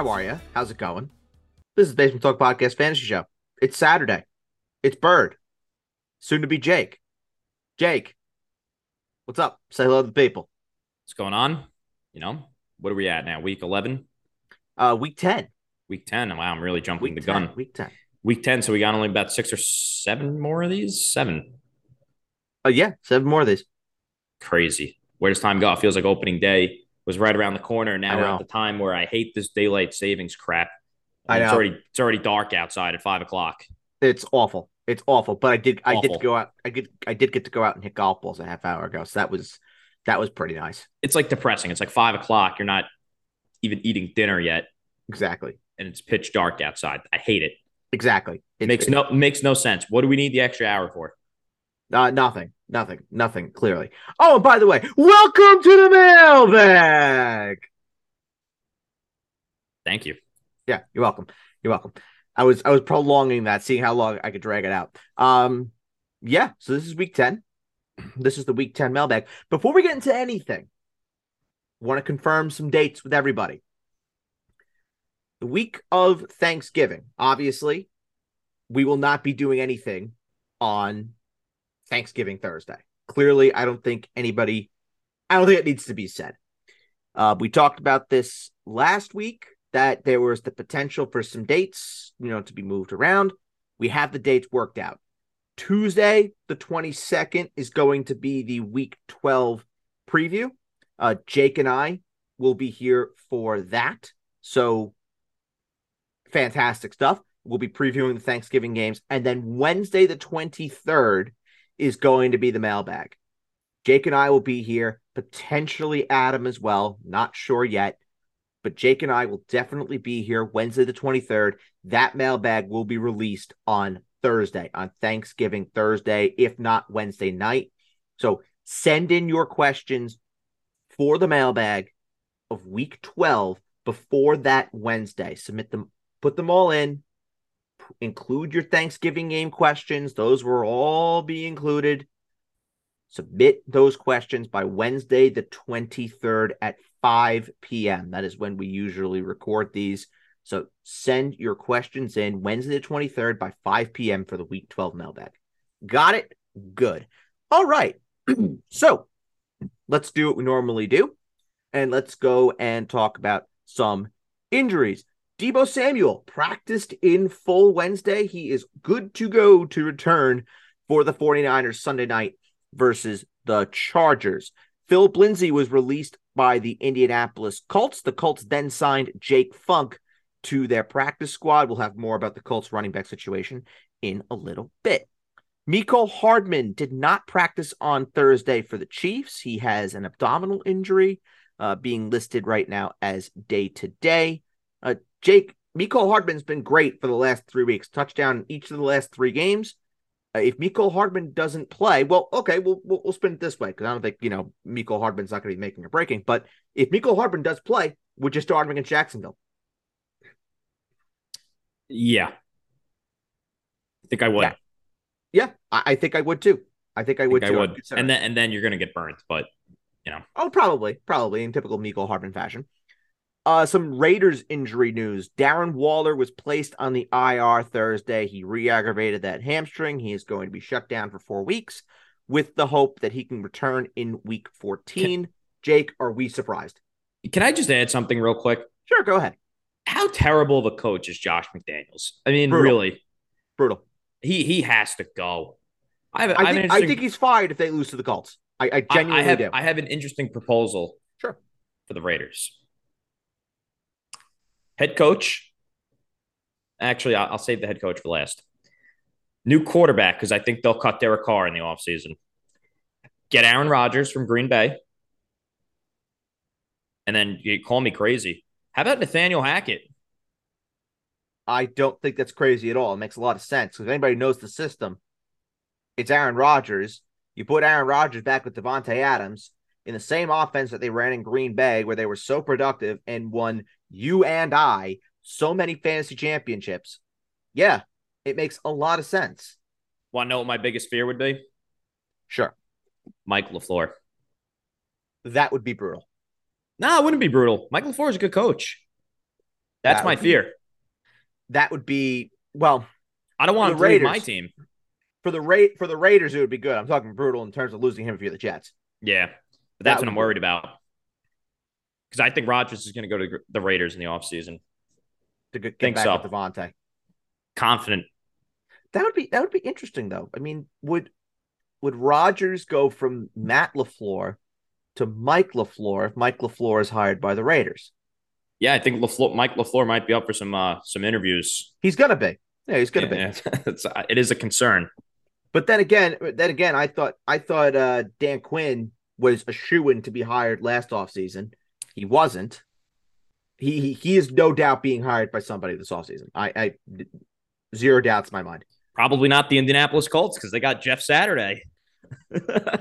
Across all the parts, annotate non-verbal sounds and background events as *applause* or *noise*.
How are you? How's it going? This is Basement Talk Podcast Fantasy Show. It's Saturday. It's Bird. Soon to be Jake. Jake. What's up? Say hello to the people. What's going on? You know, what are we at now? Week 11? Uh, week 10. Week 10. Wow, I'm really jumping Week the 10. gun. Week 10. Week 10. So we got only about six or seven more of these? Seven. Oh, yeah. Seven more of these. Crazy. Where does time go? It feels like opening day was right around the corner. And now we're at the time where I hate this daylight savings crap. I mean, It's already it's already dark outside at five o'clock. It's awful. It's awful. But I did I did go out I did I did get to go out and hit golf balls a half hour ago. So that was that was pretty nice. It's like depressing. It's like five o'clock. You're not even eating dinner yet, Exactly. and it's pitch dark outside. I hate it. Exactly. It It makes no makes no sense. What do we need the extra hour for? Uh, nothing, nothing, nothing. Clearly. Oh, and by the way, welcome to the mailbag. Thank you. Yeah, you're welcome. You're welcome. I was I was prolonging that, seeing how long I could drag it out. Um, yeah. So this is week ten. *clears throat* This is the week ten mailbag. Before we get into anything, want to confirm some dates with everybody. The week of Thanksgiving, obviously, we will not be doing anything on Thanksgiving Thursday. Clearly, I don't think anybody, I don't think it needs to be said. Uh, we talked about this last week that there was the potential for some dates, you know, to be moved around. We have the dates worked out. Tuesday, the 22nd, is going to be the week 12 preview. Uh, Jake and I will be here for that. So fantastic stuff. We'll be previewing the Thanksgiving games. And then Wednesday, the 23rd, is going to be the mailbag. Jake and I will be here, potentially Adam as well. Not sure yet. But Jake and I will definitely be here Wednesday, the 23rd. That mailbag will be released on Thursday, on Thanksgiving Thursday, if not Wednesday night. So send in your questions for the mailbag of week 12 before that Wednesday. Submit them, put them all in, include your Thanksgiving game questions. Those will all be included. Submit those questions by Wednesday, the 23rd at 5 p.m. That is when we usually record these. So send your questions in Wednesday, the 23rd by 5 p.m. for the week 12 mailbag. Got it? Good. All right. *clears throat* so let's do what we normally do and let's go and talk about some injuries. Deebo Samuel practiced in full Wednesday. He is good to go to return for the 49ers Sunday night versus the Chargers. Phil Lindsay was released by the Indianapolis Colts. The Colts then signed Jake Funk to their practice squad. We'll have more about the Colts running back situation in a little bit. Mecole Hardman did not practice on Thursday for the Chiefs. He has an abdominal injury uh, being listed right now as day to day. Jake, Mecole Hardman's been great for the last three weeks, touchdown each of the last three games. Uh, if Mecole Hardman doesn't play, well, okay, we'll we'll, we'll spin it this way because I don't think you know Mecole Hardman's not going to be making or breaking. But if Mecole Hardman does play, would you start him against Jacksonville? Yeah. I think I would. Yeah. Yeah, I, I think I would too. I think I I would think I would. And then and then you're gonna get burnt, but you know. Oh, probably, probably in typical Mecole Hardman fashion. Uh, some Raiders injury news. Darren Waller was placed on the IR Thursday. He re-aggravated that hamstring. He is going to be shut down for four weeks, with the hope that he can return in Week 14. Jake, are we surprised? can I just add something real quick? Sure, go ahead. How terrible of a coach is Josh McDaniels? I mean, Brutal. really, Brutal. he he has to go. I have, I I think, I think he's fired if they lose to the Colts. I, I I- genuinely I have, do. I have an interesting proposal Sure. for the Raiders. Head coach. Actually, I'll, save the head coach for last. New quarterback, because I think they'll cut Derek Carr in the offseason. Get Aaron Rodgers from Green Bay. And then you call me crazy. How about Nathaniel Hackett? I don't think that's crazy at all. It makes a lot of sense because anybody knows the system. It's Aaron Rodgers. You put Aaron Rodgers back with Davante Adams in the same offense that they ran in Green Bay, where they were so productive and won you and I so many fantasy championships. Yeah, it makes a lot of sense. Want to know what my biggest fear would be? Sure, Mike LaFleur. that would be brutal. No, it wouldn't be brutal. Mike LaFleur is a good coach. That's That my would be- fear. That would be well I don't want to leave my team. for the rate for the Raiders. It would be good. I'm talking brutal in terms of losing him if you're the Jets. Yeah, but that's would what I'm be- worried about. Because I think Rodgers is going to go to the Raiders in the offseason. To get, get Think back so. with Davante. Confident. That would be that would be interesting though. I mean, would would Rodgers go from Matt LaFleur to Mike LaFleur if Mike LaFleur is hired by the Raiders? Yeah, I think LaFleur, Mike LaFleur might be up for some uh, some interviews. He's gonna be. Yeah, he's gonna be. *laughs* It's, it is a concern. But then again, then again, I thought I thought uh, Dan Quinn was a shoe in to be hired last offseason. He wasn't. He, he he is no doubt being hired by somebody this offseason. I, I zero doubts in my mind. Probably not the Indianapolis Colts because they got Jeff Saturday. *laughs*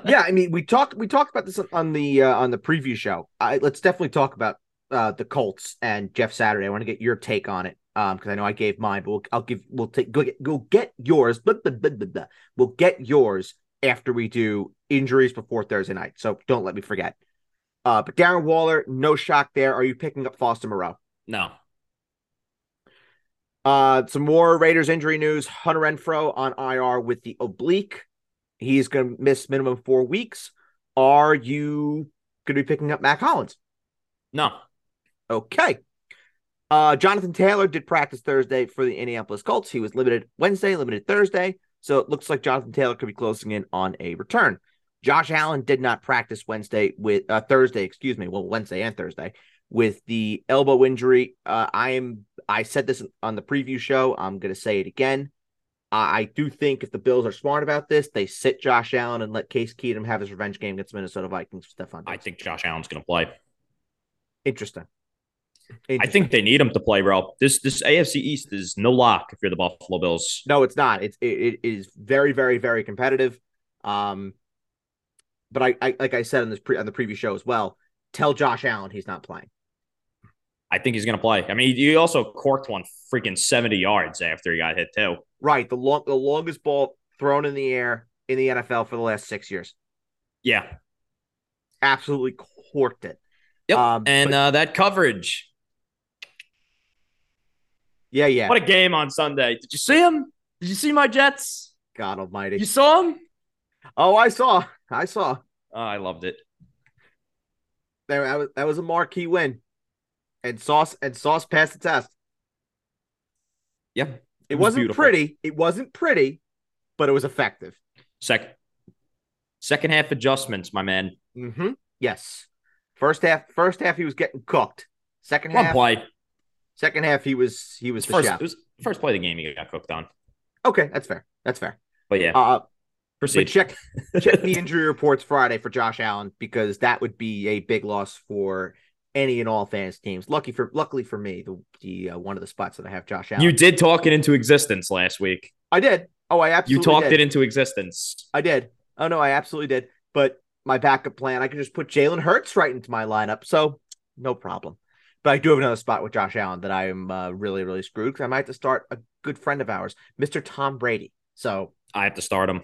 Yeah, I mean we talked we talked about this on the uh, on the preview show. I, let's definitely talk about uh, the Colts and Jeff Saturday. I want to get your take on it um because I know I gave mine, but we'll, I'll give we'll take go get go get yours. Blah, blah, blah. We'll get yours after we do injuries before Thursday night. So don't let me forget. Uh, but Darren Waller, no shock there. Are you picking up Foster Moreau? No, Uh, some more Raiders injury news. Hunter Renfrow on IR with the oblique. He's going to miss minimum four weeks. Are you going to be picking up Mack Hollins? no. Okay. Uh, Jonathan Taylor did practice Thursday for the Indianapolis Colts. He was limited Wednesday, limited Thursday. So it looks like Jonathan Taylor could be closing in on a return. Josh Allen did not practice Wednesday with uh, Thursday, excuse me, well Wednesday and Thursday with the elbow injury. Uh, I am I said this on the preview show. I'm going to say it again. I I do think if the Bills are smart about this, they sit Josh Allen and let Case Keenum have his revenge game against Minnesota Vikings. Stephon, I think Josh Allen's going to play. interesting. I think they need him to play, bro. This this AFC East is no lock if you're the Buffalo Bills. No, it's not. It's it, it is very, very, very competitive. Um, but I, I like I said on this pre, on the previous show as well. Tell Josh Allen he's not playing. I think he's going to play. I mean, he also corked one freaking 70 yards after he got hit, too. Right, the long the longest ball thrown in the air in the NFL for the last six years. Yeah. Absolutely corked it. Yep. Um, and but- uh, that coverage. Yeah, yeah. What a game on Sunday. Did you see him? Did you see my Jets? God Almighty. You saw him? Oh, I saw. I saw. Oh, I loved it. There, that was that was a marquee win, and Sauce and Sauce passed the test. Yep, It, It was wasn't beautiful. pretty. It wasn't pretty, but it was effective. Second second half adjustments, my man. Mm-hmm. Yes. First half, first half he was getting cooked. Second One half, play. second half he was he was First, it was first play of the game he got cooked on. Okay, that's fair. That's fair. But yeah, Uh, but check check the *laughs* injury reports Friday for Josh Allen because that would be a big loss for any and all fans teams. Lucky for luckily for me, the the uh, one of the spots that I have Josh Allen. You did talk it into existence last week. I did. Oh, I absolutely. You talked did. it into existence. I did. Oh no, I absolutely did. But my backup plan, I could just put Jalen Hurts right into my lineup, so no problem. But I do have another spot with Josh Allen that I am uh, really, really screwed because I might have to start a good friend of ours, Mr. Tom Brady. So, I have to start him.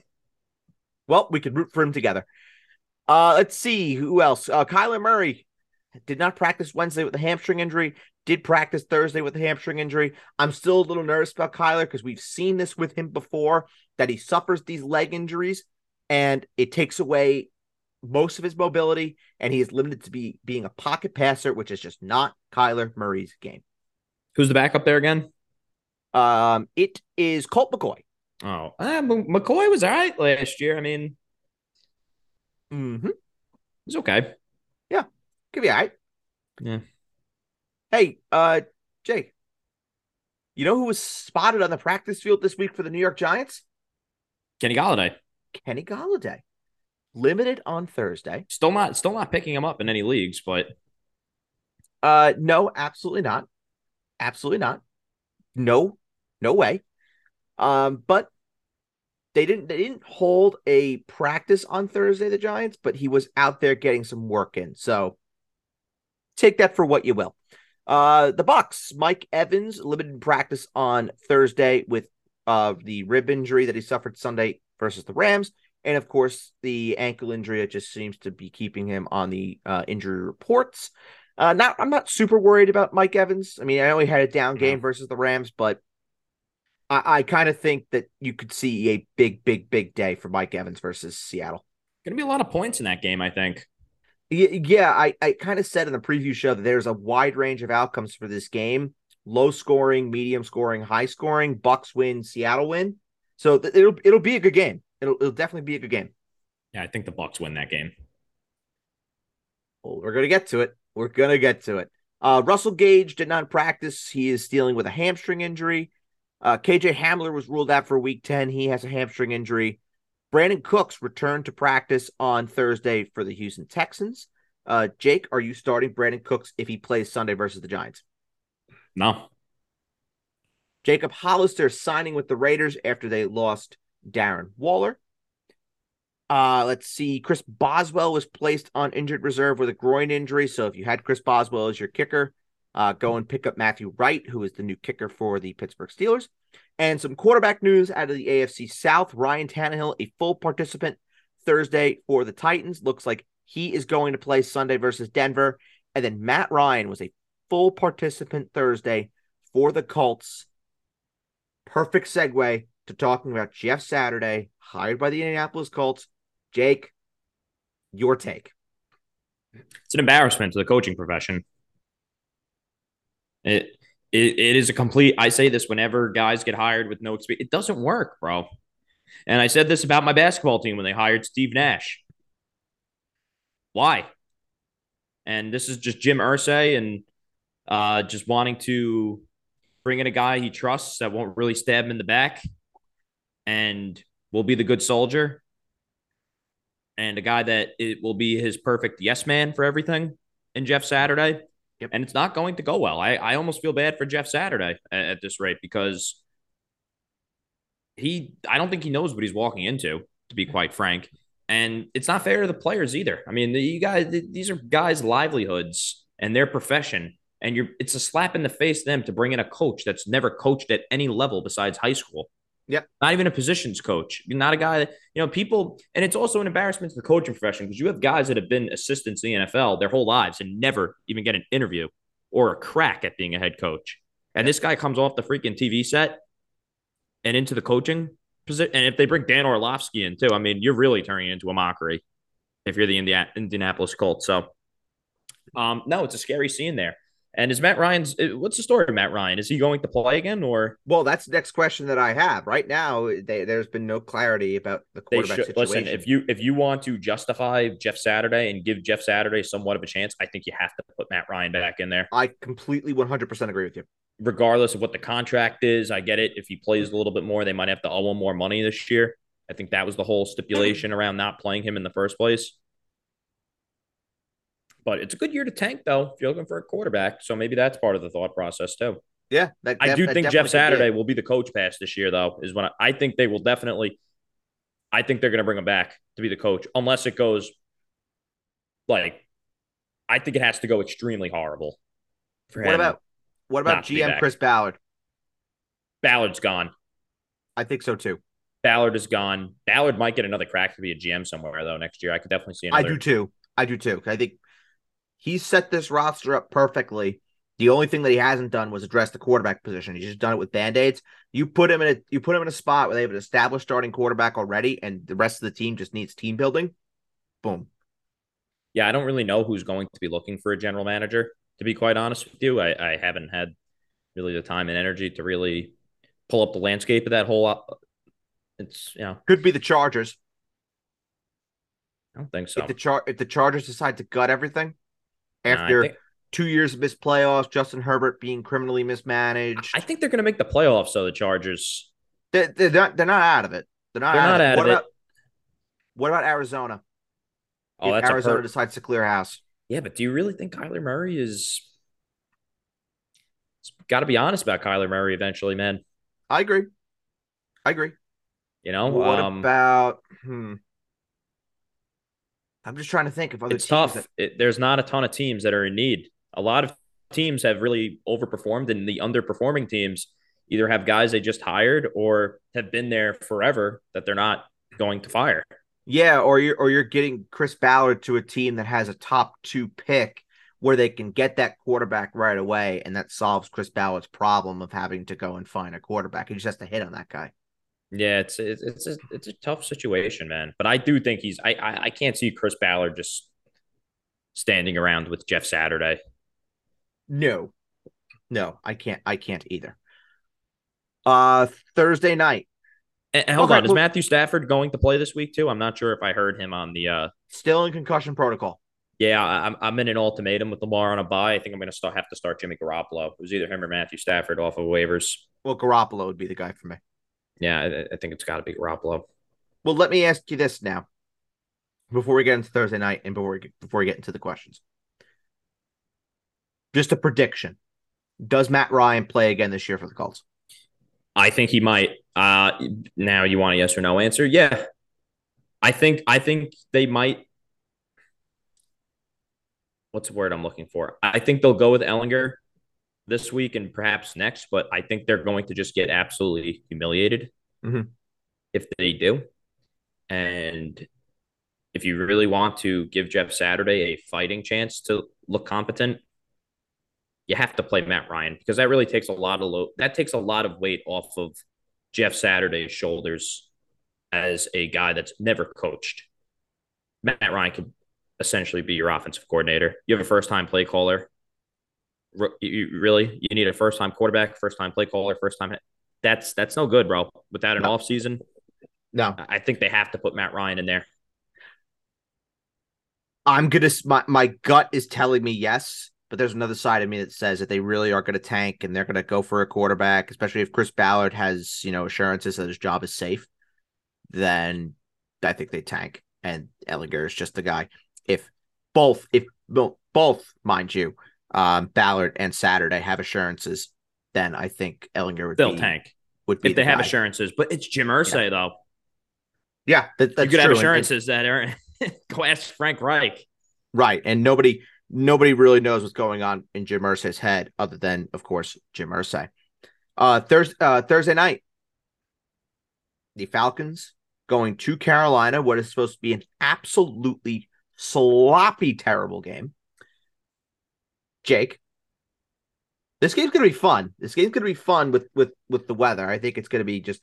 Well, we could root for him together. Uh, let's see who else. Uh, Kyler Murray did not practice Wednesday with a hamstring injury. Did practice Thursday with a hamstring injury. I'm still a little nervous about Kyler because we've seen this with him before that he suffers these leg injuries and it takes away most of his mobility and he is limited to be being a pocket passer, which is just not Kyler Murray's game. Who's the backup there again? Um, it is Colt McCoy. Oh, uh, McCoy was all right last year. I mean, Mm-hmm. he's okay. Give you all right. Yeah. Hey, uh, Jake, you know who was spotted on the practice field this week for the New York Giants? Kenny Golladay Kenny Golladay. Limited on Thursday. still not still not picking him up in any leagues, but Uh, no, absolutely not. Absolutely not. No, no way. Um, but they didn't they didn't hold a practice on Thursday, the Giants, but he was out there getting some work in. So take that for what you will. Uh, the Bucks, Mike Evans, limited practice on Thursday with uh the rib injury that he suffered Sunday versus the Rams, and of course the ankle injury that just seems to be keeping him on the uh, injury reports. Uh, not I'm not super worried about Mike Evans. I mean, I know he had a down game versus the Rams, but I, I kind of think that you could see a big, big, big day for Mike Evans versus Seattle. Going to be a lot of points in that game, I think. Yeah, I, I kind of said in the preview show that there's a wide range of outcomes for this game: low scoring, medium scoring, high scoring. Bucks win, Seattle win. So th- it'll it'll be a good game. It'll it'll definitely be a good game. Yeah, I think the Bucks win that game. Well, we're gonna get to it. We're gonna get to it. Uh, Russell Gage did not practice. He is dealing with a hamstring injury. Uh, KJ Hamler was ruled out for Week Ten. He has a hamstring injury. Brandin Cooks returned to practice on Thursday for the Houston Texans. Uh, Jake, are you starting Brandin Cooks if he plays Sunday versus the Giants? No. Jacob Hollister signing with the Raiders after they lost Darren Waller. Uh, let's see. Chris Boswell was placed on injured reserve with a groin injury. So if you had Chris Boswell as your kicker, uh, go and pick up Matthew Wright, who is the new kicker for the Pittsburgh Steelers. And some quarterback news out of the AFC South. Ryan Tannehill, a full participant Thursday for the Titans. Looks like he is going to play Sunday versus Denver. And then Matt Ryan was a full participant Thursday for the Colts. Perfect segue to talking about Jeff Saturday, hired by the Indianapolis Colts. Jake, your take. It's an embarrassment to the coaching profession. It, it it is a complete. I say this whenever guys get hired with no experience. It doesn't work, bro. And I said this about my basketball team when they hired Steve Nash. Why? And this is just Jim Irsay and uh, just wanting to bring in a guy he trusts that won't really stab him in the back and will be the good soldier and a guy that it will be his perfect yes man for everything in Jeff Saturday. Yep. And it's not going to go well. I, I almost feel bad for Jeff Saturday at, at this rate because he I don't think he knows what he's walking into, to be quite frank. And it's not fair to the players either. I mean, you guys these are guys' livelihoods and their profession. And you're it's a slap in the face to them to bring in a coach that's never coached at any level besides high school. Yep. Not even a positions coach. You're not a guy that, you know, people, and it's also an embarrassment to the coaching profession because you have guys that have been assistants in the NFL their whole lives and never even get an interview or a crack at being a head coach. And this guy comes off the freaking TV set and into the coaching position. And if they bring Dan Orlovsky in too, I mean, you're really turning into a mockery if you're the Indiana, Indianapolis Colts. So, um, no, it's a scary scene there. And is Matt Ryan's? Uh, what's the story of Matt Ryan? Is he going to play again, or Well, that's the next question that I have. Right now, they, there's been no clarity about the quarterback should situation. listen? If you if you want to justify Jeff Saturday and give Jeff Saturday somewhat of a chance, I think you have to put Matt Ryan back in there, I completely 100% agree with you. regardless of what the contract is. I get it. If he plays a little bit more, they might have to owe him more money this year. I think that was the whole stipulation around not playing him in the first place. But it's a good year to tank, though, if you're looking for a quarterback. So maybe that's part of the thought process, too. Yeah, that, I do that think Jeff Saturday will be the coach pass this year, though, is when I, I think they will definitely. I think they're going to bring him back to be the coach, unless it goes like. I think it has to go extremely horrible. What about what about not to be GM. Chris Ballard? Ballard's gone? I think so too. Ballard is gone. Ballard might get another crack to be a GM somewhere though next year. I could definitely see him. I do too. I do too. I think he set this roster up perfectly. The only thing that he hasn't done was address the quarterback position. He's just done it with band-aids. You put him in a you put him in a spot where they have an established starting quarterback already, and the rest of the team just needs team building. Boom. Yeah, I don't really know who's going to be looking for a general manager. To be quite honest with you, I, I haven't had really the time and energy to really pull up the landscape of that whole. op- It's you know Could be the Chargers. I don't think so. If the char if the Chargers decide to gut everything after think- two years of missed playoffs, Justin Herbert being criminally mismanaged. I think they're going to make the playoffs. So the Chargers, They, they're not. They're not out of it. They're not. They're out not of it. out what of it. about, What about Arizona? oh, if that's Arizona decides to clear house. yeah. But do you really think Kyler Murray is? Got to be honest about Kyler Murray eventually, man. I agree. I agree. You know, what um, about? Hmm. I'm just trying to think of other. it's teams tough. that- It, there's not a ton of teams that are in need. A lot of teams have really overperformed, and the underperforming teams either have guys they just hired or have been there forever that they're not going to fire. yeah, or you're or you're getting Chris Ballard to a team that has a top two pick where they can get that quarterback right away, and that solves Chris Ballard's problem of having to go and find a quarterback. He just has to hit on that guy. Yeah, it's it's it's a, it's a tough situation, man. But I do think he's I, I I can't see Chris Ballard just standing around with Jeff Saturday. No, no, I can't. I can't either. Uh, Thursday night. And, hold okay, on, is well, Matthew Stafford going to play this week too? I'm not sure if I heard him on the. uh Still in concussion protocol. Yeah, I'm I'm in an ultimatum with Lamar on a buy. I think I'm going to start have to start Jimmy Garoppolo. It was either him or Matthew Stafford off of waivers. Well, Garoppolo would be the guy for me. Yeah, I, I think it's got to be Garoppolo. Well, let me ask you this now, before we get into Thursday night and before we get, before we get into the questions. Just a prediction: Does Matt Ryan play again this year for the Colts? I think he might. Uh, now you want a yes or no answer? Yeah, I think I think they might. What's the word I'm looking for? I think they'll go with Ehlinger this week and perhaps next, but I think they're going to just get absolutely humiliated mm-hmm. if they do. And if you really want to give Jeff Saturday a fighting chance to look competent, you have to play Matt Ryan because that really takes a lot of load. That takes a lot of weight off of Jeff Saturday's shoulders as a guy that's never coached. Matt Ryan could essentially be your offensive coordinator. You have a first time play caller you really you need a first time quarterback, first time play caller, first time. That's that's no good, bro. Without an no. off season, no. I think they have to put Matt Ryan in there. I'm gonna my my gut is telling me yes, but there's another side of me that says that they really are gonna tank and they're gonna go for a quarterback, especially if Chris Ballard has you know assurances that his job is safe. Then I think they tank, and Ehlinger is just the guy. If both, if both, mind you, um, Ballard and Saturday have assurances, then I think Ehlinger would they'll be, tank. Would be if they have assurances, but it's Jim Irsay yeah. though. Yeah, that, you could true. have assurances and, that are *laughs* go ask Frank Reich. Right, and nobody nobody really knows what's going on in Jim Irsay's head, other than of course Jim Irsay. Uh, Thursday uh, Thursday night, the Falcons going to Carolina. What is supposed to be an absolutely sloppy, terrible game. Jake. This game's gonna be fun. This game's gonna be fun with with with the weather. I think it's gonna be just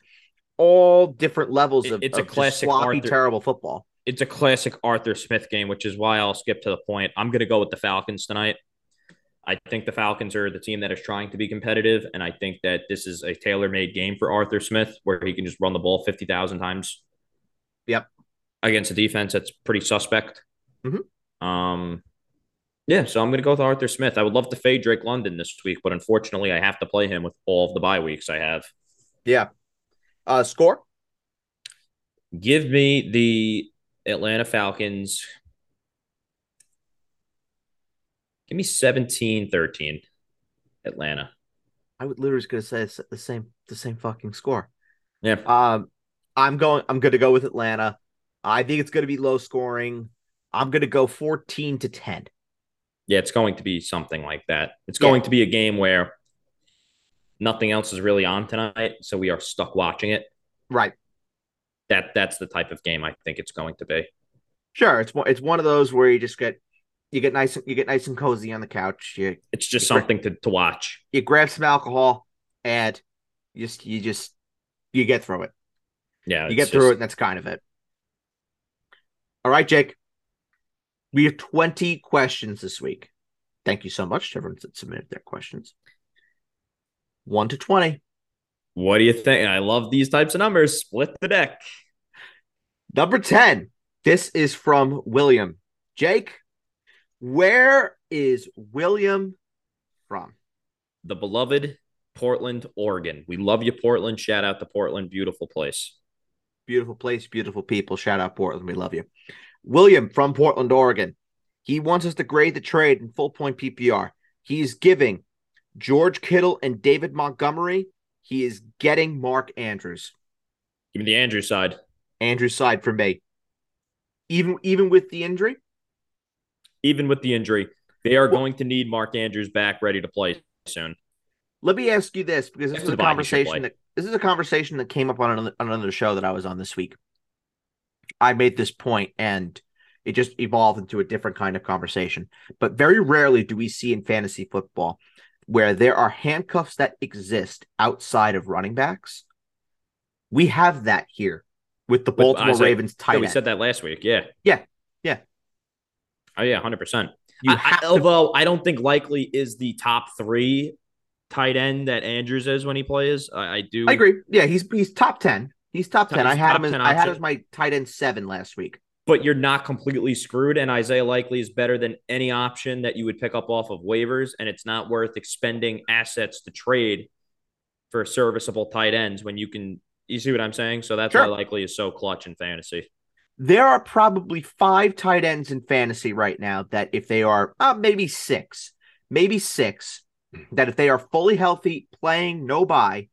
all different levels of it's of a classic sloppy, Arthur, terrible football. It's a classic Arthur Smith game, which is why I'll skip to the point. I'm gonna go with the Falcons tonight. I think the Falcons are the team that is trying to be competitive, and I think that this is a tailor-made game for Arthur Smith, where he can just run the ball fifty thousand times. Yep. Against a defense that's pretty suspect. Mm-hmm. Um, yeah, so I'm going to go with Arthur Smith. I would love to fade Drake London this week, but unfortunately, I have to play him with all of the bye weeks I have. Yeah. Uh, score? Give me the Atlanta Falcons. Give me 17 13, Atlanta. I would literally going to say the same the same fucking score. Yeah. Um, I'm going. I'm going to go with Atlanta. I think it's going to be low scoring. I'm going to go 14 to 10 yeah, it's going to be something like that. It's going yeah. to be a game where nothing else is really on tonight, so we are stuck watching it. Right. That that's the type of game I think it's going to be. Sure, it's it's one of those where you just get you get nice you get nice and cozy on the couch. You, it's just you something to, to watch. You grab some alcohol and you just you just you get through it. Yeah, you get through just... it, and that's kind of it. All right, Jake. We have 20 questions this week. Thank you so much to everyone that submitted their questions. 1 to 20. What do you think? I love these types of numbers. Split the deck. Number 10. This is from William. Jake, where is William from? The beloved Portland, Oregon. We love you, Portland. Shout out to Portland. Beautiful place. Beautiful place, beautiful people. Shout out Portland. We love you. William from Portland, Oregon. He wants us to grade the trade in full point PPR. He's giving George Kittle and David Montgomery. He is getting Mark Andrews. Give me the Andrews side. Andrews side for me. Even even with the injury? Even with the injury, they are well, going to need Mark Andrews back ready to play soon. Let me ask you this because this is a conversation that this is a conversation that came up on another, on another show that I was on this week. I made this point, and It just evolved into a different kind of conversation. But very rarely do we see in fantasy football where there are handcuffs that exist outside of running backs. We have that here with the Baltimore Isaiah- Ravens tight Yeah, we end. said that last week. Yeah. Yeah. Yeah. Oh yeah, hundred percent. I- to- although I don't think likely is the top three tight end that Andrews is when he plays. I, I do. I agree. Yeah, he's he's top ten. He's top ten. I had him as I had as my tight end seven last week. but you're not completely screwed. And Isaiah Likely is better than any option that you would pick up off of waivers, and it's not worth expending assets to trade for serviceable tight ends when you can. You see what I'm saying? So that's Sure. why Likely is so clutch in fantasy. There are probably five tight ends in fantasy right now that if they are uh, maybe six, maybe six, that if they are fully healthy, playing no buy,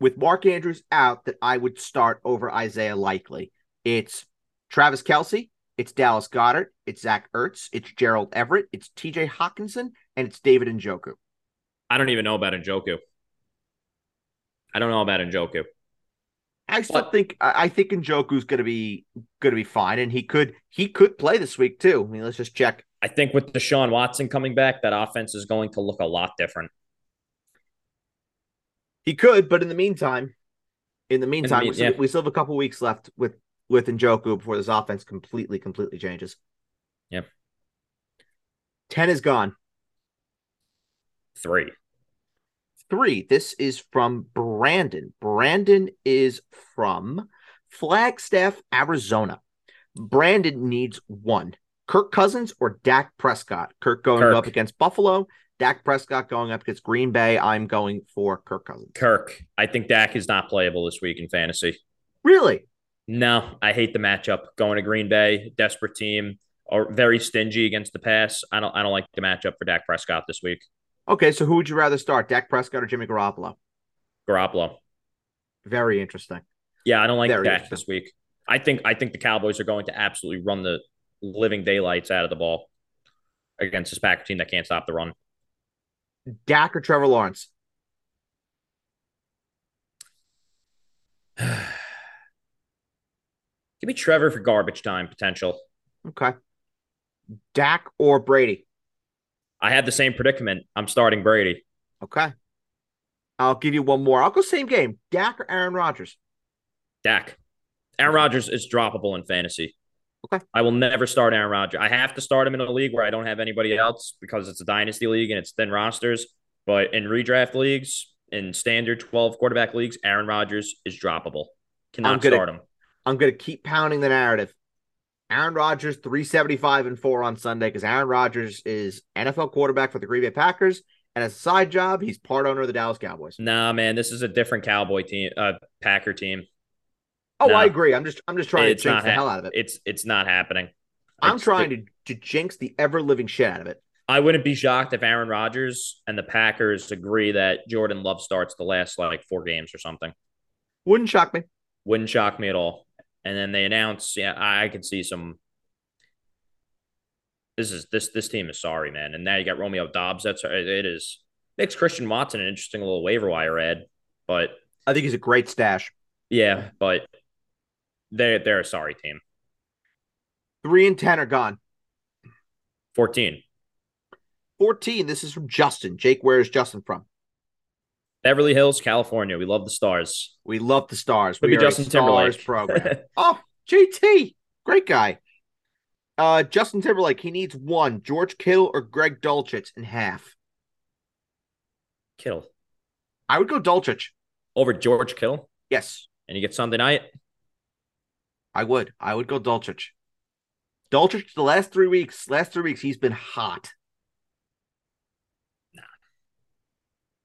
with Mark Andrews out, that I would start over Isaiah Likely. It's Travis Kelce, it's Dallas Goedert, it's Zach Ertz, it's Gerald Everett, it's TJ Hockenson, and it's David Njoku. I don't even know about Njoku. I don't know about Njoku. I still But- think I think Njoku's gonna be gonna be fine, and he could he could play this week too. I mean, let's just check. I think with Deshaun Watson coming back, that offense is going to look a lot different. He could, but in the meantime, in the meantime, mean- we, still, yeah. we still have a couple weeks left with with Njoku before this offense completely completely changes. Yep. Ten is gone. Three. Three. This is from Brandon. Brandon is from Flagstaff, Arizona. Brandon needs one. Kirk Cousins or Dak Prescott? Kirk going Kirk. up against Buffalo. Dak Prescott going up against Green Bay. I'm going for Kirk Cousins. Kirk. I think Dak is not playable this week in fantasy. Really? No, I hate the matchup. Going to Green Bay, desperate team, or very stingy against the pass. I don't. I don't like the matchup for Dak Prescott this week. Okay, so who would you rather start, Dak Prescott or Jimmy Garoppolo? Garoppolo. Very interesting. Yeah, I don't like Very Dak this week. I think. I think the Cowboys are going to absolutely run the living daylights out of the ball against this Packer team that can't stop the run. Dak or Trevor Lawrence? *sighs* Give me Trevor for garbage time potential. Okay. Dak or Brady? I had the same predicament. I'm starting Brady. Okay. I'll give you one more. I'll go same game. Dak or Aaron Rodgers? Dak. Aaron Rodgers is droppable in fantasy. Okay. I will never start Aaron Rodgers. I have to start him in a league where I don't have anybody else because it's a dynasty league and it's thin rosters. But in redraft leagues, in standard 12 quarterback leagues, Aaron Rodgers is droppable. I'm Cannot gonna- start him. I'm going to keep pounding the narrative. Aaron Rodgers 375 and 4 on Sunday because Aaron Rodgers is NFL quarterback for the Green Bay Packers and as a side job, he's part owner of the Dallas Cowboys. Nah, man, this is a different Cowboy team, uh, Packer team. Oh, No. I agree. I'm just I'm just trying to jinx the ha- hell out of it. It's it's not happening. I'm It's- trying to, to jinx the ever living shit out of it. I wouldn't be shocked if Aaron Rodgers and the Packers agree that Jordan Love starts the last like four games or something. Wouldn't shock me. Wouldn't shock me at all. And then they announce, yeah, I, I could see some. This is this this team is sorry, man. And now you got Romeo Doubs. That's it is makes Christian Watson an interesting little waiver wire ad, but I think he's a great stash. yeah, but they they're a sorry team. Three and ten are gone. Fourteen. 14. This is from Justin. Jake, where is Justin from? Beverly Hills, California. We love the stars. We love the stars. Could we be Justin Timberlake. *laughs* program. oh, JT, great guy. Uh, Justin Timberlake. He needs one. George Kittle or Greg Dulcich in half. Kittle I would go Dulcich. over George Kittle, Yes, and you get Sunday night. I would. I would go Dulcich. Dulcich. The last three weeks. Last three weeks, he's been hot. Nah.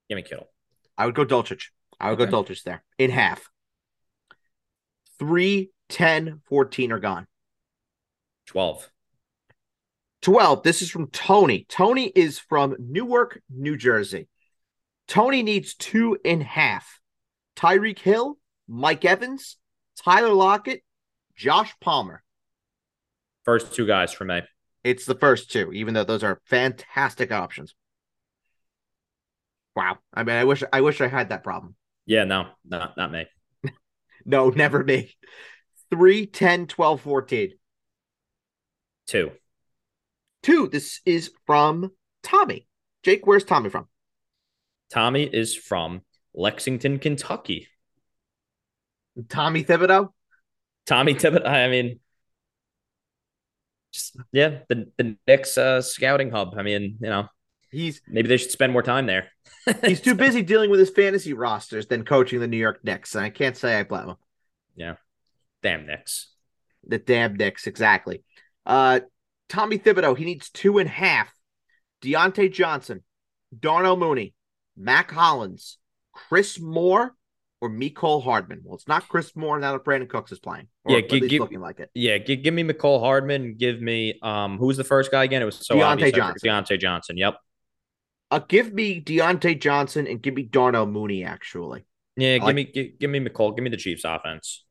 Give me Kittle. I would go Dulcich. I would Okay. go Dulcich there in half. Three, 10, 14 are gone. Twelve. 12. This is from Tony. Tony is from Newark, New Jersey. Tony needs two in half. Tyreek Hill, Mike Evans, Tyler Lockett, Josh Palmer. First two guys for me. It's the first two, even though those are fantastic options. Wow. I mean, I wish I wish I had that problem. Yeah, no, not not me. *laughs* No, never me. 3, 10, 12, 14. Two. Two. This is from Tommy. Jake, where's Tommy from? Tommy is from Lexington, Kentucky. Tommy Thibodeau? Tommy *laughs* Thibodeau. I mean, just, yeah, the the Knicks uh, scouting hub. I mean, you know, he's maybe they should spend more time there. *laughs* he's too busy dealing with his fantasy rosters than coaching the New York Knicks, and I can't say I blame him. Yeah, damn Knicks. The damn Knicks, exactly. Uh, Tommy Thibodeau, he needs two and a half. Diontae Johnson, Darnell Mooney, Mack Hollins, Chris Moore, or Mecole Hardman. Well, it's not Chris Moore now that Brandin Cooks is playing. yeah, give, give, looking like it. Yeah, give, give me Mecole Hardman. Give me um, who was the first guy again? It was so Diontae obvious. Johnson. Diontae Johnson. Yep. Uh, give me Diontae Johnson and give me Darnell Mooney. Actually, yeah, give like, me give, give me Mecole. Give me the Chiefs offense.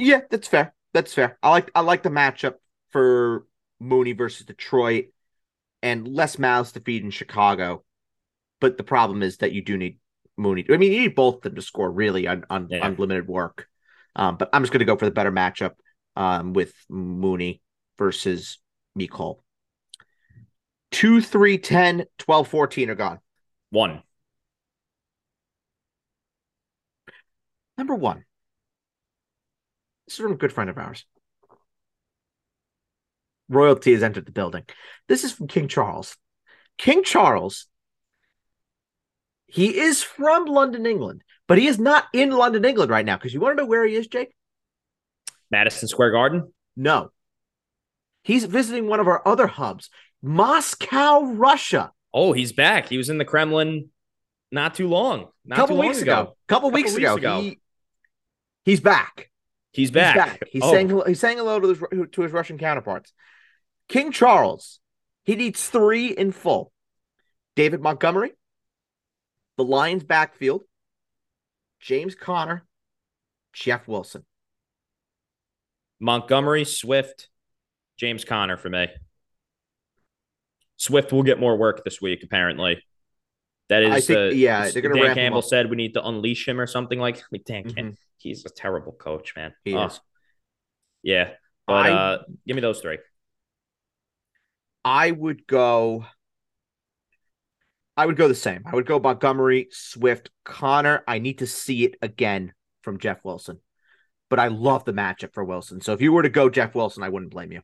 Yeah, that's fair. That's fair. I like I like the matchup for Mooney versus Detroit, and less mouths to feed in Chicago. But the problem is that you do need Mooney. I mean, you need both of them to score really on, on yeah. unlimited work. Um, but I'm just going to go for the better matchup um, with Mooney versus Mecole. 2, 3, 10, 12, 14 are gone. One. Number one. This is from a good friend of ours. Royalty has entered the building. This is from King Charles. King Charles he is from London, England, but he is not in London, England right now. Because you want to know where he is, Jake? Madison Square Garden? No. He's visiting one of our other hubs, Moscow, Russia. Oh, he's back. He was in the Kremlin not too long. Not couple too weeks ago. ago. Couple, couple weeks, weeks ago. ago. He, he's back. He's back. He's, back. he's oh. saying he's saying hello to his to his Russian counterparts. King Charles, he needs three in full. David Montgomery, the Lions backfield, James Conner, Jeff Wilson. Montgomery, Swift, James Conner for me. Swift will get more work this week, apparently. That is, think, uh, yeah. They're Dan Campbell said we need to unleash him or something like. Like *laughs* Dan mm-hmm. Campbell, he's a terrible coach, man. He oh. is. Yeah, but I, uh, give me those three. I would go. I would go the same. I would go Montgomery, Swift, Conner. I need to see it again from Jeff Wilson, but I love the matchup for Wilson. So if you were to go Jeff Wilson, I wouldn't blame you.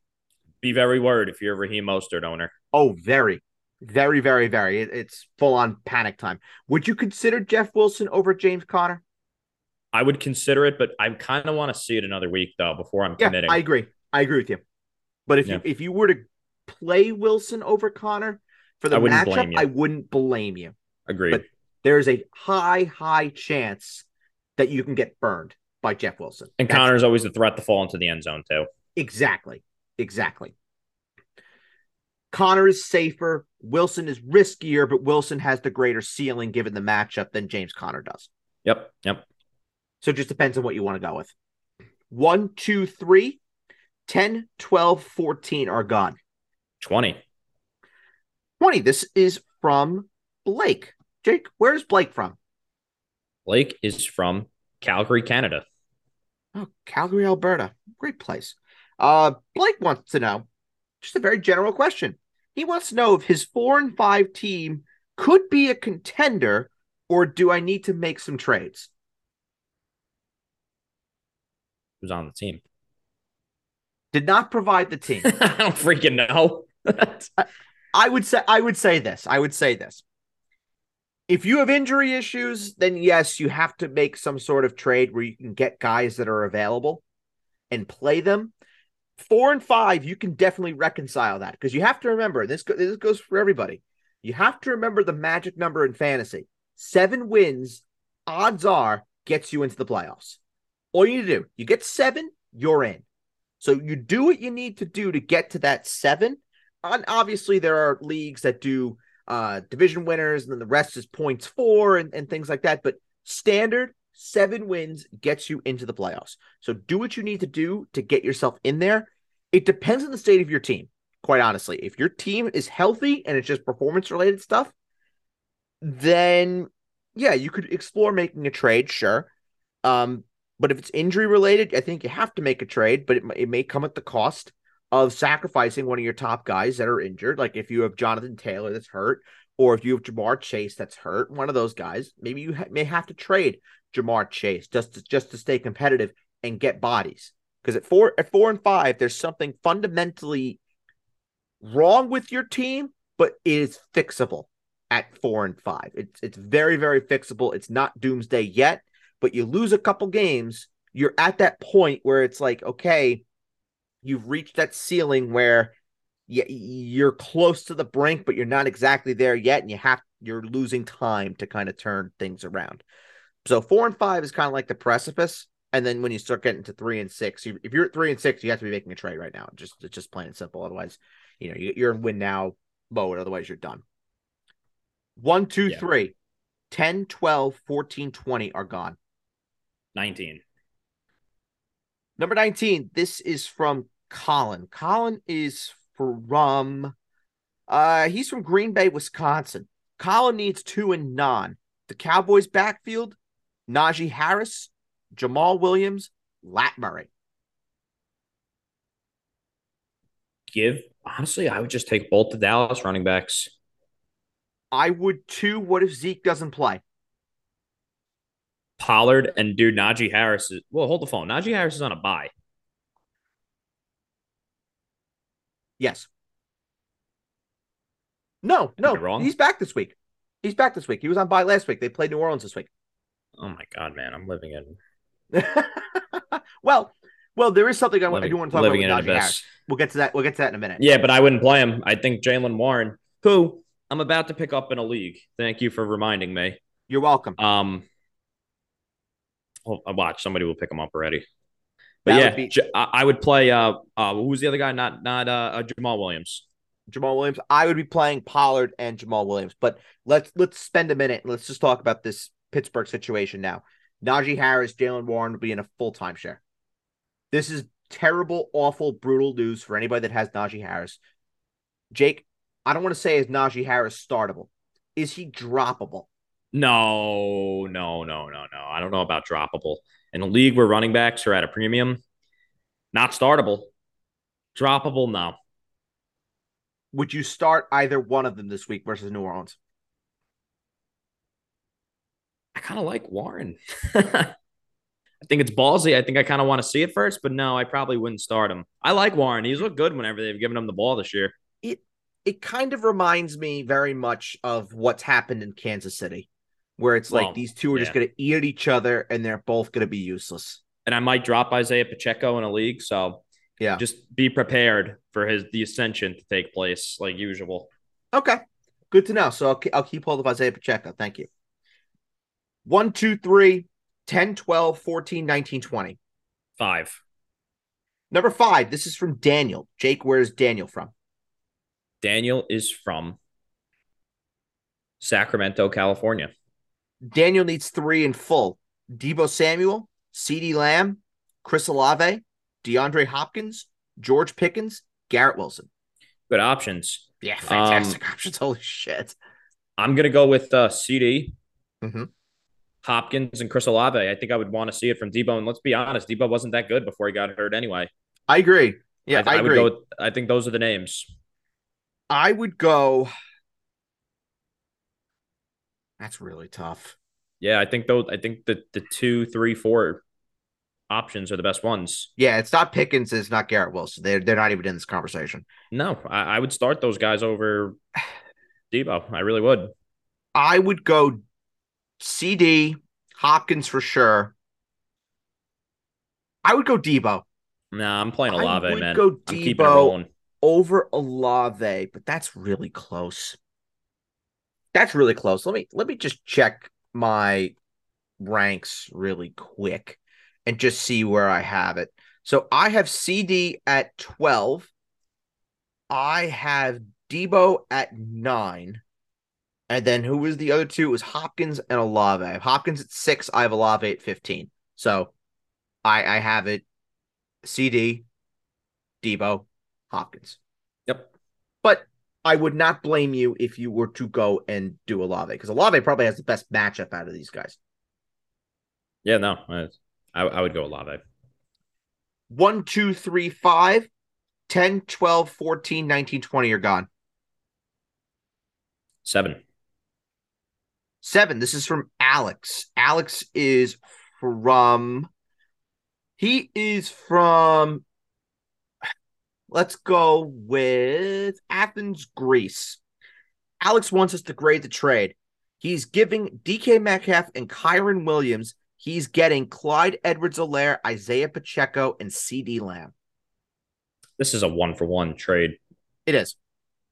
Be very worried if you're a Raheem Mostert owner. Oh, very, very, very, very. It's full on panic time. Would you consider Jeff Wilson over James Conner? I would consider it, but I kind of want to see it another week though before I'm yeah, committing. I agree. I agree with you. But if yeah. you if you were to play Wilson over Conner, for the I matchup, I wouldn't blame you. Agreed. But there's a high, high chance that you can get burned by Jeff Wilson. And That's Conner's always a threat to fall into the end zone, too. Exactly. Exactly. Conner is safer. Wilson is riskier, but Wilson has the greater ceiling given the matchup than James Conner does. Yep. Yep. So it just depends on what you want to go with. One, two, three, 10, 12, 14 are gone. 20. 20. This is from Blake. Jake, where's Blake from? Blake is from Calgary, Canada. Oh, Calgary, Alberta. Great place. Uh, Blake wants to know just a very general question. He wants to know if his four and five team could be a contender, or do I need to make some trades? Who's on the team? Did not provide the team. *laughs* I don't freaking know. *laughs* I would say I would say this. I would say this. If you have injury issues, then yes, you have to make some sort of trade where you can get guys that are available and play them. Four and five, you can definitely reconcile that because you have to remember this. This goes for everybody. You have to remember the magic number in fantasy. Seven wins, odds are, gets you into the playoffs. All you need to do, you get seven, you're in. So you do what you need to do to get to that seven, obviously there are leagues that do uh division winners and then the rest is points for and, and things like that but standard seven wins gets you into the playoffs. So do what you need to do to get yourself in there. It depends on the state of your team quite honestly. If your team is healthy and it's just performance related stuff then yeah you could explore making a trade sure. Um but if it's injury related i think you have to make a trade but it, it may come at the cost of sacrificing one of your top guys that are injured. Like if you have Jonathan Taylor that's hurt, or if you have Ja'Marr Chase that's hurt, one of those guys, maybe you ha- may have to trade Ja'Marr Chase just to, just to stay competitive and get bodies. Because at four at four and five, there's something fundamentally wrong with your team, but it is fixable at four and five. It's it's very very fixable. It's not doomsday yet, but you lose a couple games, you're at that point where it's like okay, you've reached that ceiling where you're close to the brink, but you're not exactly there yet, and you have you're losing time to kind of turn things around. So four and five is kind of like the precipice, and then when you start getting to three and six, you, if you're at three and six, you have to be making a trade right now. Just it's just plain and simple. Otherwise, you know you're in win now mode. Otherwise, you're done. One, two, yeah. three. 10, 12, 14, 20 are gone. 19. Number 19. This is from Colin. Colin is from uh he's from Green Bay, Wisconsin. Colin needs two and non. The Cowboys backfield, Najee Harris, Jamaal Williams, Lat Murray. Give honestly, I would just take both the Dallas running backs. I would too. What if Zeke doesn't play? Pollard and dude Najee Harris is well, hold the phone. Najee Harris is on a bye. Yes. No, no, wrong. He's back this week. He's back this week. He was on bye last week. They played New Orleans this week. Oh my god, man! I'm living in. *laughs* well, well, there is something I, living, I do want to talk about with Najee Harris. We'll get to that. We'll get to that in a minute. Yeah, but I wouldn't play him. I think Jaylen Warren, who I'm about to pick up in a league. Thank you for reminding me. You're welcome. Um, I watch somebody will pick him up already. But yeah, be- I would play. Uh, uh, who's the other guy? Not not uh, uh, Jamaal Williams. Jamaal Williams. I would be playing Pollard and Jamaal Williams. But let's let's spend a minute. Let's just talk about this Pittsburgh situation now. Najee Harris, Jaylen Warren will be in a full time share. This is terrible, awful, brutal news for anybody that has Najee Harris. Jake, I don't want to say is Najee Harris startable. Is he droppable? No, no, no, no, no. I don't know about droppable in a league where running backs are at a premium, not startable. Droppable, no. Would you start either one of them this week versus New Orleans? I kind of like Warren. *laughs* I think it's ballsy. I think I kind of want to see it first, but no, I probably wouldn't start him. I like Warren. He's looked good whenever they've given him the ball this year. It it kind of reminds me very much of what's happened in Kansas City where it's well, like these two are yeah. just going to eat at each other and they're both going to be useless. And I might drop Isaiah Pacheco in a league, so yeah, just be prepared for his the ascension to take place like usual. Okay, good to know. So I'll, I'll keep hold of Isaiah Pacheco. Thank you. 1, 2, 3, 10, 12, 14, 19, 20. Five. Number five. This is from Daniel. Jake, where's Daniel from? Daniel is from Sacramento, California. Daniel needs three in full. Deebo Samuel, CeeDee Lamb, Chris Olave, DeAndre Hopkins, George Pickens, Garrett Wilson. Good options. Yeah, fantastic um, *laughs* options. Holy shit. I'm gonna go with uh, CeeDee, mm-hmm. Hopkins, and Chris Olave. I think I would want to see it from Deebo. And let's be honest, Deebo wasn't that good before he got hurt anyway. I agree. Yeah, I, I, I agree. Go with, I think those are the names. I would go. That's really tough. Yeah, I think those. I think the the two, three, four options are the best ones. Yeah, it's not Pickens. It's not Garrett Wilson. They're they're not even in this conversation. No, I, I would start those guys over *sighs* Deebo. I really would. I would go CeeDee Hopkins for sure. I would go Deebo. Nah, I'm playing Olave, I would man. Go Deebo over Olave, but that's really close. That's really close. Let me let me just check my ranks really quick and just see where I have it. So I have CeeDee at 12. I have Deebo at nine. And then who was the other two? It was Hopkins and Olave. I have Hopkins at six. I have Olave at 15. So I, I have it CeeDee, Deebo, Hopkins. Yep. But I would not blame you if you were to go and do Olave because Olave probably has the best matchup out of these guys. Yeah, no, I, I would go Olave. One, two, three, five. 10, 12, 14, 19, 20 are gone. Seven. Seven. This is from Alex. Alex is from. He is from. Let's go with Athens, Greece. Alex wants us to grade the trade. He's giving DK Metcalf and Kyren Williams. He's getting Clyde Edwards-Helaire, Isaiah Pacheco, and CeeDee Lamb. This is a one for one trade. It is.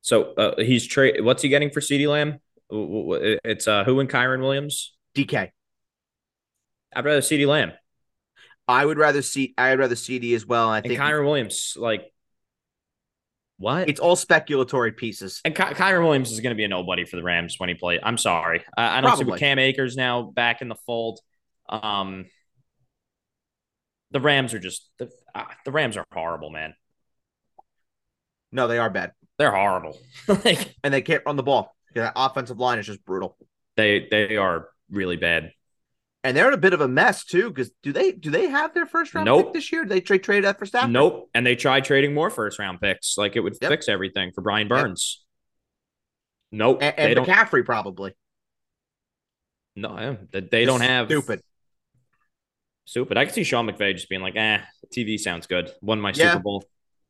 So uh, he's trade. What's he getting for CeeDee Lamb? It's uh, who and Kyren Williams? DK. I'd rather CeeDee Lamb. I would rather see. I'd rather CeeDee as well. I And think Kyren Williams, like, what? it's all speculatory pieces. and Ky- Kyren Williams is going to be a nobody for the Rams when he plays. I'm sorry. I, I don't see Probably. with Cam Akers now back in the fold. Um, the Rams are just the, uh, the Rams are horrible, man. No, they are bad, They're horrible. *laughs* like and they can't run the ball. That offensive line is just brutal, they they are really bad. And they're in a bit of a mess too. Because do they do they have their first round Nope. pick this year? Did they trade trade that for Stafford? Nope. And they tried trading more first round picks. Like it would Yep. fix everything for Brian Burns. Nope. And, and don't. McCaffrey probably. No, yeah, they, they don't have stupid. Stupid. I could see Sean McVay just being like, "Eh, TV sounds good. Won my Yeah. Super Bowl.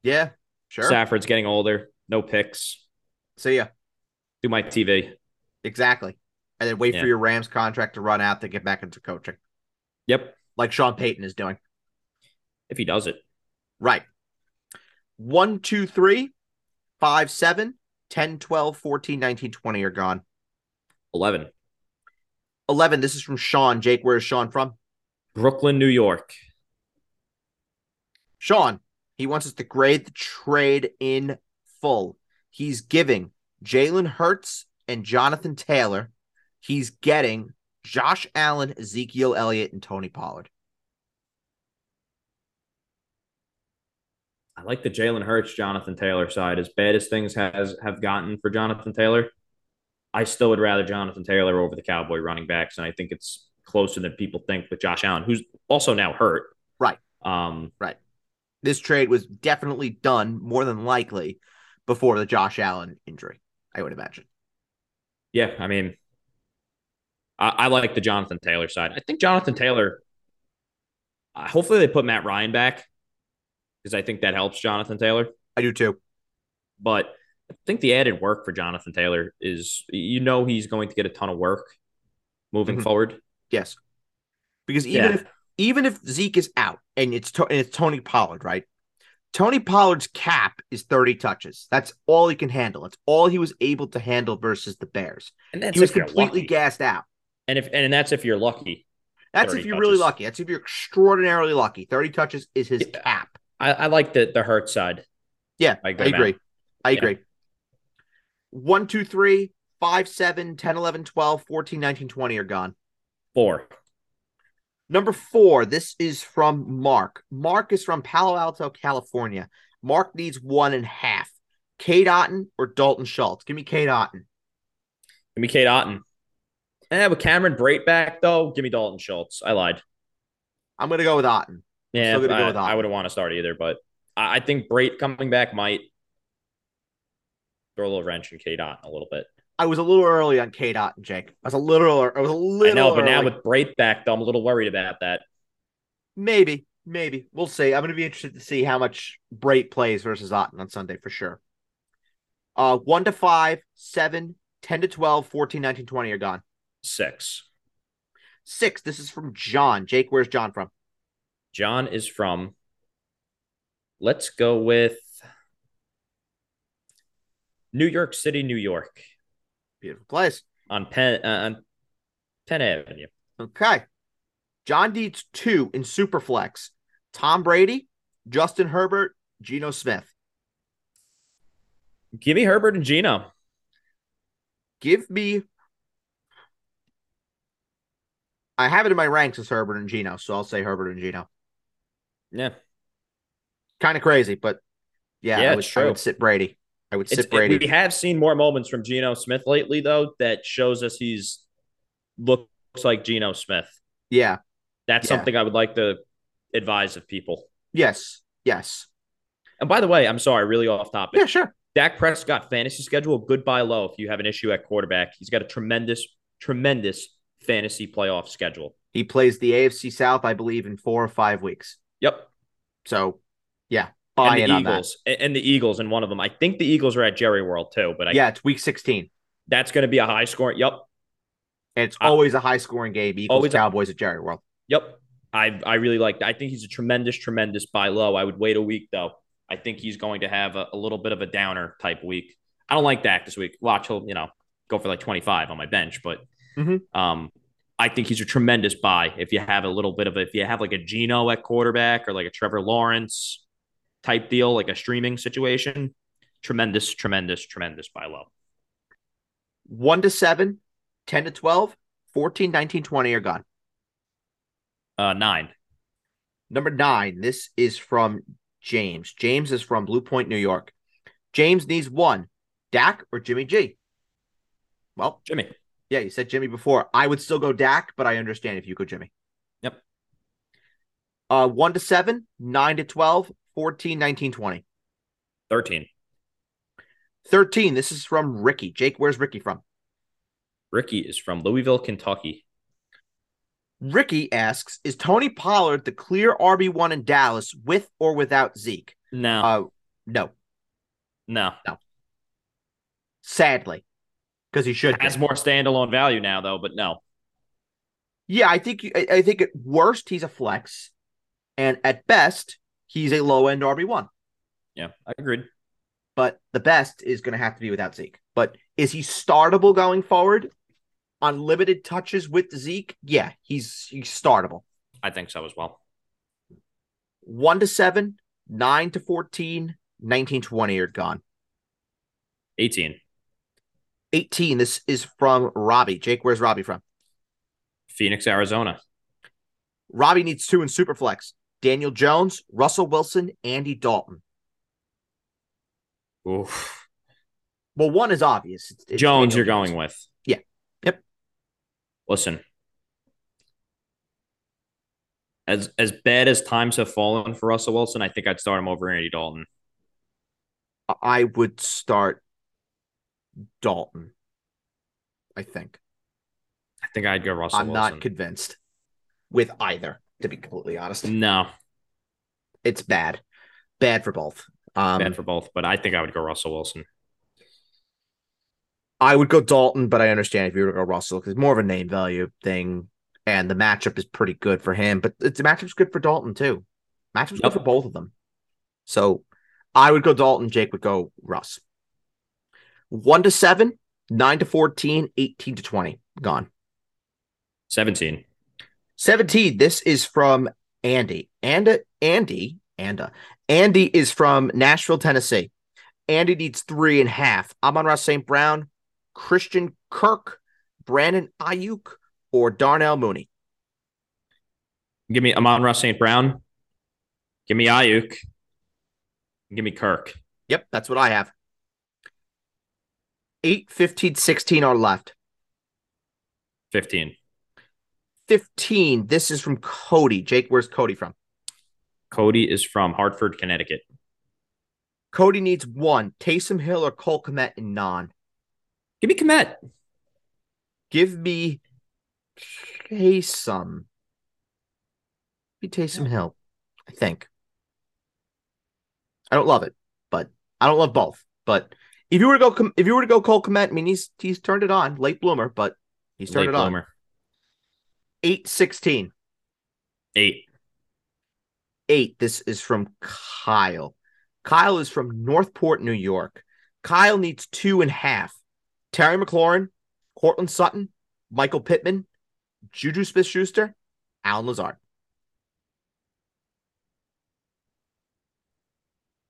Yeah, sure. Stafford's getting older. No picks. See ya. Do my TV. Exactly. And then wait Yeah. for your Rams contract to run out to get back into coaching, Yep. like Sean Payton is doing. If he does it. Right. One, two, three, five, seven, 10, 12, 14, 19, 20 are gone. 11. 11. This is from Sean. Jake, where is Sean from? Brooklyn, New York. Sean, he wants us to grade the trade in full. He's giving Jalen Hurts and Jonathan Taylor. He's getting Josh Allen, Ezekiel Elliott, and Tony Pollard. I like the Jalen Hurts, Jonathan Taylor side. As bad as things has have gotten for Jonathan Taylor, I still would rather Jonathan Taylor over the Cowboy running backs, and I think it's closer than people think with Josh Allen, who's also now hurt. Right. Um, This trade was definitely done more than likely before the Josh Allen injury, I would imagine. yeah, I mean, I, I like the Jonathan Taylor side. I think Jonathan Taylor. Uh, hopefully, they put Matt Ryan back because I think that helps Jonathan Taylor. I do too. But I think the added work for Jonathan Taylor is you know he's going to get a ton of work moving Mhm. forward. Yes. Because even Yeah. if even if Zeke is out and it's to, and it's Tony Pollard, right? Tony Pollard's cap is 30 touches. That's all he can handle. It's all he was able to handle versus the Bears. And that's He was completely lucky. gassed out. And if and that's if you're lucky. That's if you're really lucky. That's if you're extraordinarily lucky. 30 touches is his Yeah. cap. I, I like the the hurt side. Yeah, I I agree. I Yeah. agree. One, two, three, five, seven, 10, 11, 12, 14, 19, 20 are gone. Four. Number four, this is from Mark. Mark is from Palo Alto, California. Mark needs one and a half. Cade Otton or Dalton Schultz? Give me Cade Otton. Give me Cade Otton. Eh, with Cameron Brate back though, give me Dalton Schultz. I lied. I'm going to go with Otton. Yeah, gonna go I. I wouldn't want to start either, but I, I think Brate coming back might throw a little wrench in K Dot a little bit. I was a little early on Cade Otton, Jake. I was a little, I was a little. I know, but now with Brate back though, I'm a little worried about that. maybe, maybe we'll see. I'm going to be interested to see how much Brate plays versus Otton on Sunday for sure. Uh, one to five, seven, 10 to 12, 14, 19, 20 are gone. Six. Six. This is from John. Jake, where's John from? John is from. Let's go with New York City, New York, Beautiful place. on Penn uh, on Penn Avenue. Okay. John Deeds two in Superflex. Tom Brady, Justin Herbert, Geno Smith. Give me Herbert and Geno. Give me. I have it in my ranks as Herbert and Geno, so I'll say Herbert and Geno. Yeah, Kind of crazy, but yeah, Yeah, I, would, it's I would sit Brady. I would it's, sit Brady. we have seen more moments from Geno Smith lately, though, that shows us he's looks like Geno Smith. yeah. That's Yeah. something I would like to advise of people. Yes. Yes. And by the way, I'm sorry, really off topic. Yeah, sure. Dak Prescott fantasy schedule, good buy low if you have an issue at quarterback. He's got a tremendous, tremendous fantasy playoff schedule. He plays the AFC South, I believe, in four or five weeks. Yep. So, yeah, buy and the on that. Eagles and the Eagles in one of them. I think the Eagles are at Jerry World too, but I, Yeah, it's week 16. that's going to be a high scoring. Yep. And it's always a high scoring game. Eagles Always a- Cowboys at Jerry World. Yep. I I really like that. I think he's a tremendous, tremendous buy low. I would wait a week though. I think he's going to have a, a little bit of a downer type week. I don't like Dak this week. Watch he'll, you know, go for like 25 on my bench, but Mhm. um I think he's a tremendous buy if you have a little bit of a, if you have like a Geno at quarterback or like a Trevor Lawrence type deal, like a streaming situation. Tremendous, tremendous, tremendous buy low. 1 to 7, 10 to 12, 14, 19, 20 are gone. Uh nine. Number nine, this is from James. James is from Blue Point, New York. James needs one Dak or Jimmy G. Well, Jimmy. Yeah, you said Jimmy before. I would still go Dak, but I understand if you go Jimmy. Yep. Uh, 1 to 7, 9 to 12, 14, 19, 20. 13. 13, this is from Ricky. Jake, where's Ricky from? Ricky is from Louisville, Kentucky. Ricky asks, is Tony Pollard the clear RB1 in Dallas with or without Zeke? No, Uh, no, no. sadly, because he should. be. Has more standalone value now, though, but no. Yeah, I think I, I think at worst he's a flex, and at best he's a low end RB one. Yeah, I agreed. But the best is going to have to be without Zeke. But is he startable going forward? On limited touches with Zeke, yeah, he's he's startable. I think so as well. One to seven, nine to 14, 19, 20 are gone. 18. 18. This is from Robbie. Jake, where's Robbie from? Phoenix, Arizona. Robbie needs two in Superflex. Daniel Jones, Russell Wilson, Andy Dalton. Oof. Well, one is obvious. It's, it's Jones, Daniel you're going with. Yeah. Yep. Listen. As as bad as times have fallen for Russell Wilson, I think I'd start him over Andy Dalton. I would start Dalton. I think. I think I'd go Russell I'm Wilson. not convinced with either, to be completely honest. no, It's bad. Bad for both. Um, bad for both, but I think I would go Russell Wilson. I would go Dalton, but I understand if you were to go Russell because it's more of a name value thing, and the matchup is pretty good for him. But it's, the matchup's good for Dalton too. Matchup's Yep. good for both of them. So I would go Dalton. Jake would go Russ. One to seven, nine to 14, 18 to 20. Gone. 17. 17. This is from Andy. And Andy, Anda. Andy is from Nashville, Tennessee. Andy needs three and a half. Amon-Ra St. Brown, Christian Kirk, Brandon Aiyuk, or Darnell Mooney. Give me Amon-Ra St. Brown. Give me Aiyuk. Give me Kirk. Yep, that's what I have. 8, 15, 16 are left. 15. 15. This is from Cody. Jake, where's Cody from? Cody is from Hartford, Connecticut. Cody needs one. Taysom Hill or Cole Kmet in non. Give me Kmet. Give me Taysom. Be Taysom Hill, I think. I don't love it, but I don't love both. But if you were to go, if you were to go Cole Kmet, I mean he's he's turned it on, late bloomer, but he's turned Late it on. bloomer. Eight sixteen. Eight. Eight. This is from Kyle. Kyle is from Northport, New York. Kyle needs two and a half. Terry McLaurin, Courtland Sutton, Michael Pittman, Juju Smith Schuster, Allen Lazard.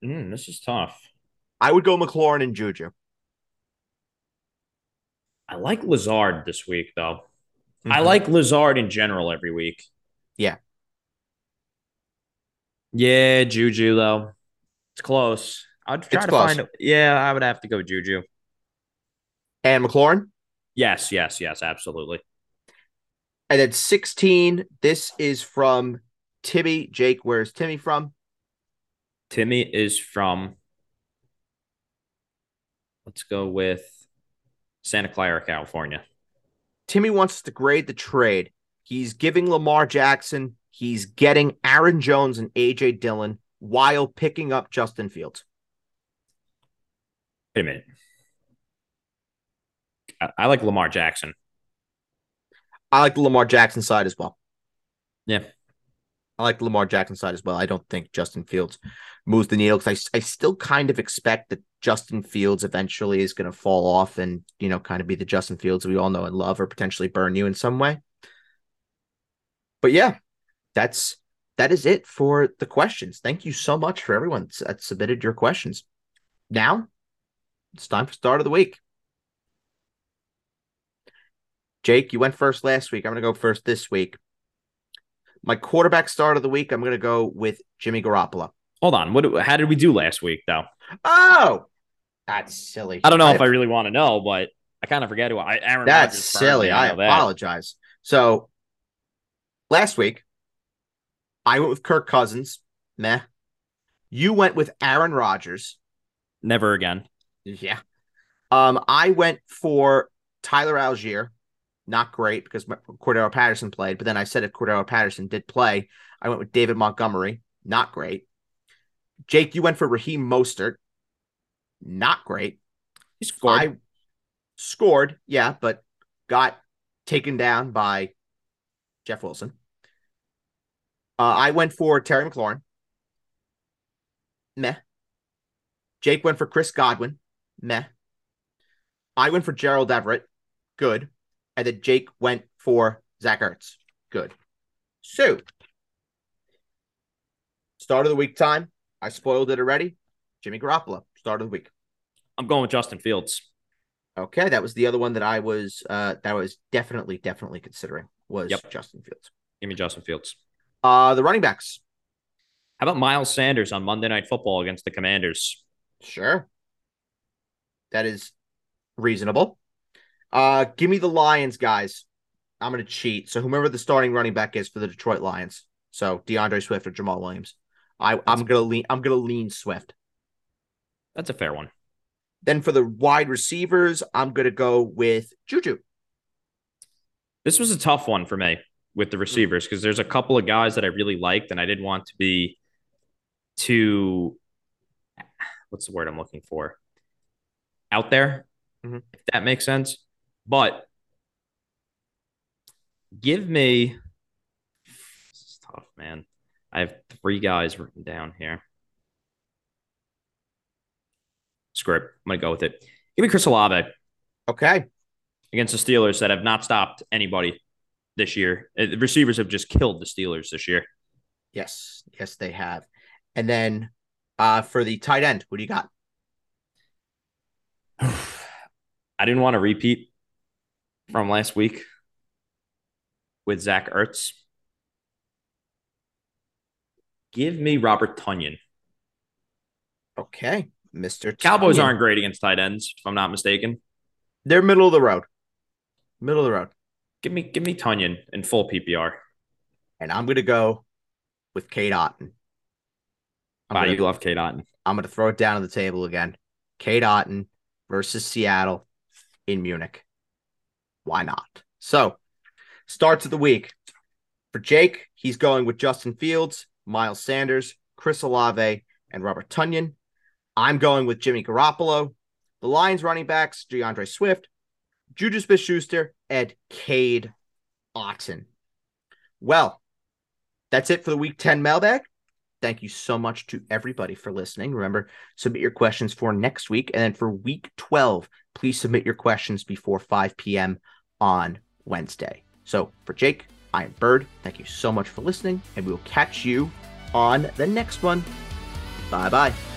Mm, this is tough. I would go McLaurin and Juju. I like Lazard this week, though. I Mhm. like Lazard in general every week. Yeah. Yeah, Juju, though. It's close. I'd try It's to close. find. Yeah, I would have to go Juju. and McLaurin. Yes, yes, yes, absolutely. And at 16, this is from Timmy. Jake, where's Timmy from? Timmy is from, let's go with Santa Clara, California. Timmy wants to grade the trade. He's giving Lamar Jackson, he's getting Aaron Jones and AJ Dillon while picking up Justin Fields. Wait a minute. I, I like Lamar Jackson. I like the Lamar Jackson side as well. Yeah. I like Lamar Jackson side as well. I don't think Justin Fields moves the needle because I, I still kind of expect that Justin Fields eventually is going to fall off and, you know, kind of be the Justin Fields we all know and love or potentially burn you in some way. But yeah, that's that is it for the questions. Thank you so much for everyone that submitted your questions. Now it's time for start of the week. Jake, you went first last week. I'm going to go first this week. My quarterback start of the week, I'm going to go with Jimmy Garoppolo. Hold on. What? How did we do last week, though? Oh, that's silly. I don't know I if I really want to know, but I kind of forget who I. Aaron that's Rodgers silly. I, I apologize. That. So last week, I went with Kirk Cousins. Meh. You went with Aaron Rodgers. Never again. Yeah. Um, I went for Tyler Allgeier. Not great because Cordarrelle Patterson played, but then I said if Cordarrelle Patterson did play, I went with David Montgomery. Not great. Jake, you went for Raheem Mostert. Not great. He scored. I scored, yeah, but got taken down by Jeff Wilson. Uh, I went for Terry McLaurin. Meh. Jake went for Chris Godwin. Meh. I went for Gerald Everett. Good. And then Jake went for Zach Ertz. Good. So, start of the week time. I spoiled it already. Jimmy Garoppolo, start of the week. I'm going with Justin Fields. Okay, that was the other one that I was uh that was definitely definitely considering was yep. Justin Fields. Give me Justin Fields. Uh the running backs. How about Miles Sanders on Monday Night Football against the Commanders? Sure. That is reasonable. Uh, give me the Lions, guys. I'm going to cheat. So whomever the starting running back is for the Detroit Lions, so D'Andre Swift or Jamaal Williams, I, I'm going to lean. I'm going to lean Swift. That's a fair one. Then for the wide receivers, I'm going to go with Juju. This was a tough one for me with the receivers because there's a couple of guys that I really liked, and I didn't want to be too. What's the word I'm looking for? Out there, mm-hmm. if that makes sense. But give me this is tough, man. I have three guys written down here. Script. I'm gonna go with it. Give me Chris Olave. Okay. Against the Steelers that have not stopped anybody this year. Uh, the receivers have just killed the Steelers this year. Yes, yes, they have. And then uh for the tight end, what do you got? *sighs* I didn't want to repeat from last week with Zach Ertz. Give me Robert Tonyan. Okay, Mr. Cowboys aren't great against tight ends, if I'm not mistaken. They're middle of the road. Middle of the road. Give me give me Tonyan in full PPR. And I'm gonna go with Cade Otton. I'm wow, gonna, you love Cade Otton. I'm gonna throw it down on the table again. Cade Otton versus Seattle in Munich. Why not? So, starts of the week. For Jake, he's going with Justin Fields, Miles Sanders, Chris Olave, and Robert Tonyan. I'm going with Jimmy Garoppolo. The Lions running backs, D'Andre Swift, Juju Smith Schuster, and Cade Otton. Well, that's it for the week 10 mailbag. Thank you so much to everybody for listening. Remember, submit your questions for next week. And then for week 12, please submit your questions before 5 p.m. on Wednesday. So for Jake, I am Bird. Thank you so much for listening, and we will catch you on the next one. Bye bye.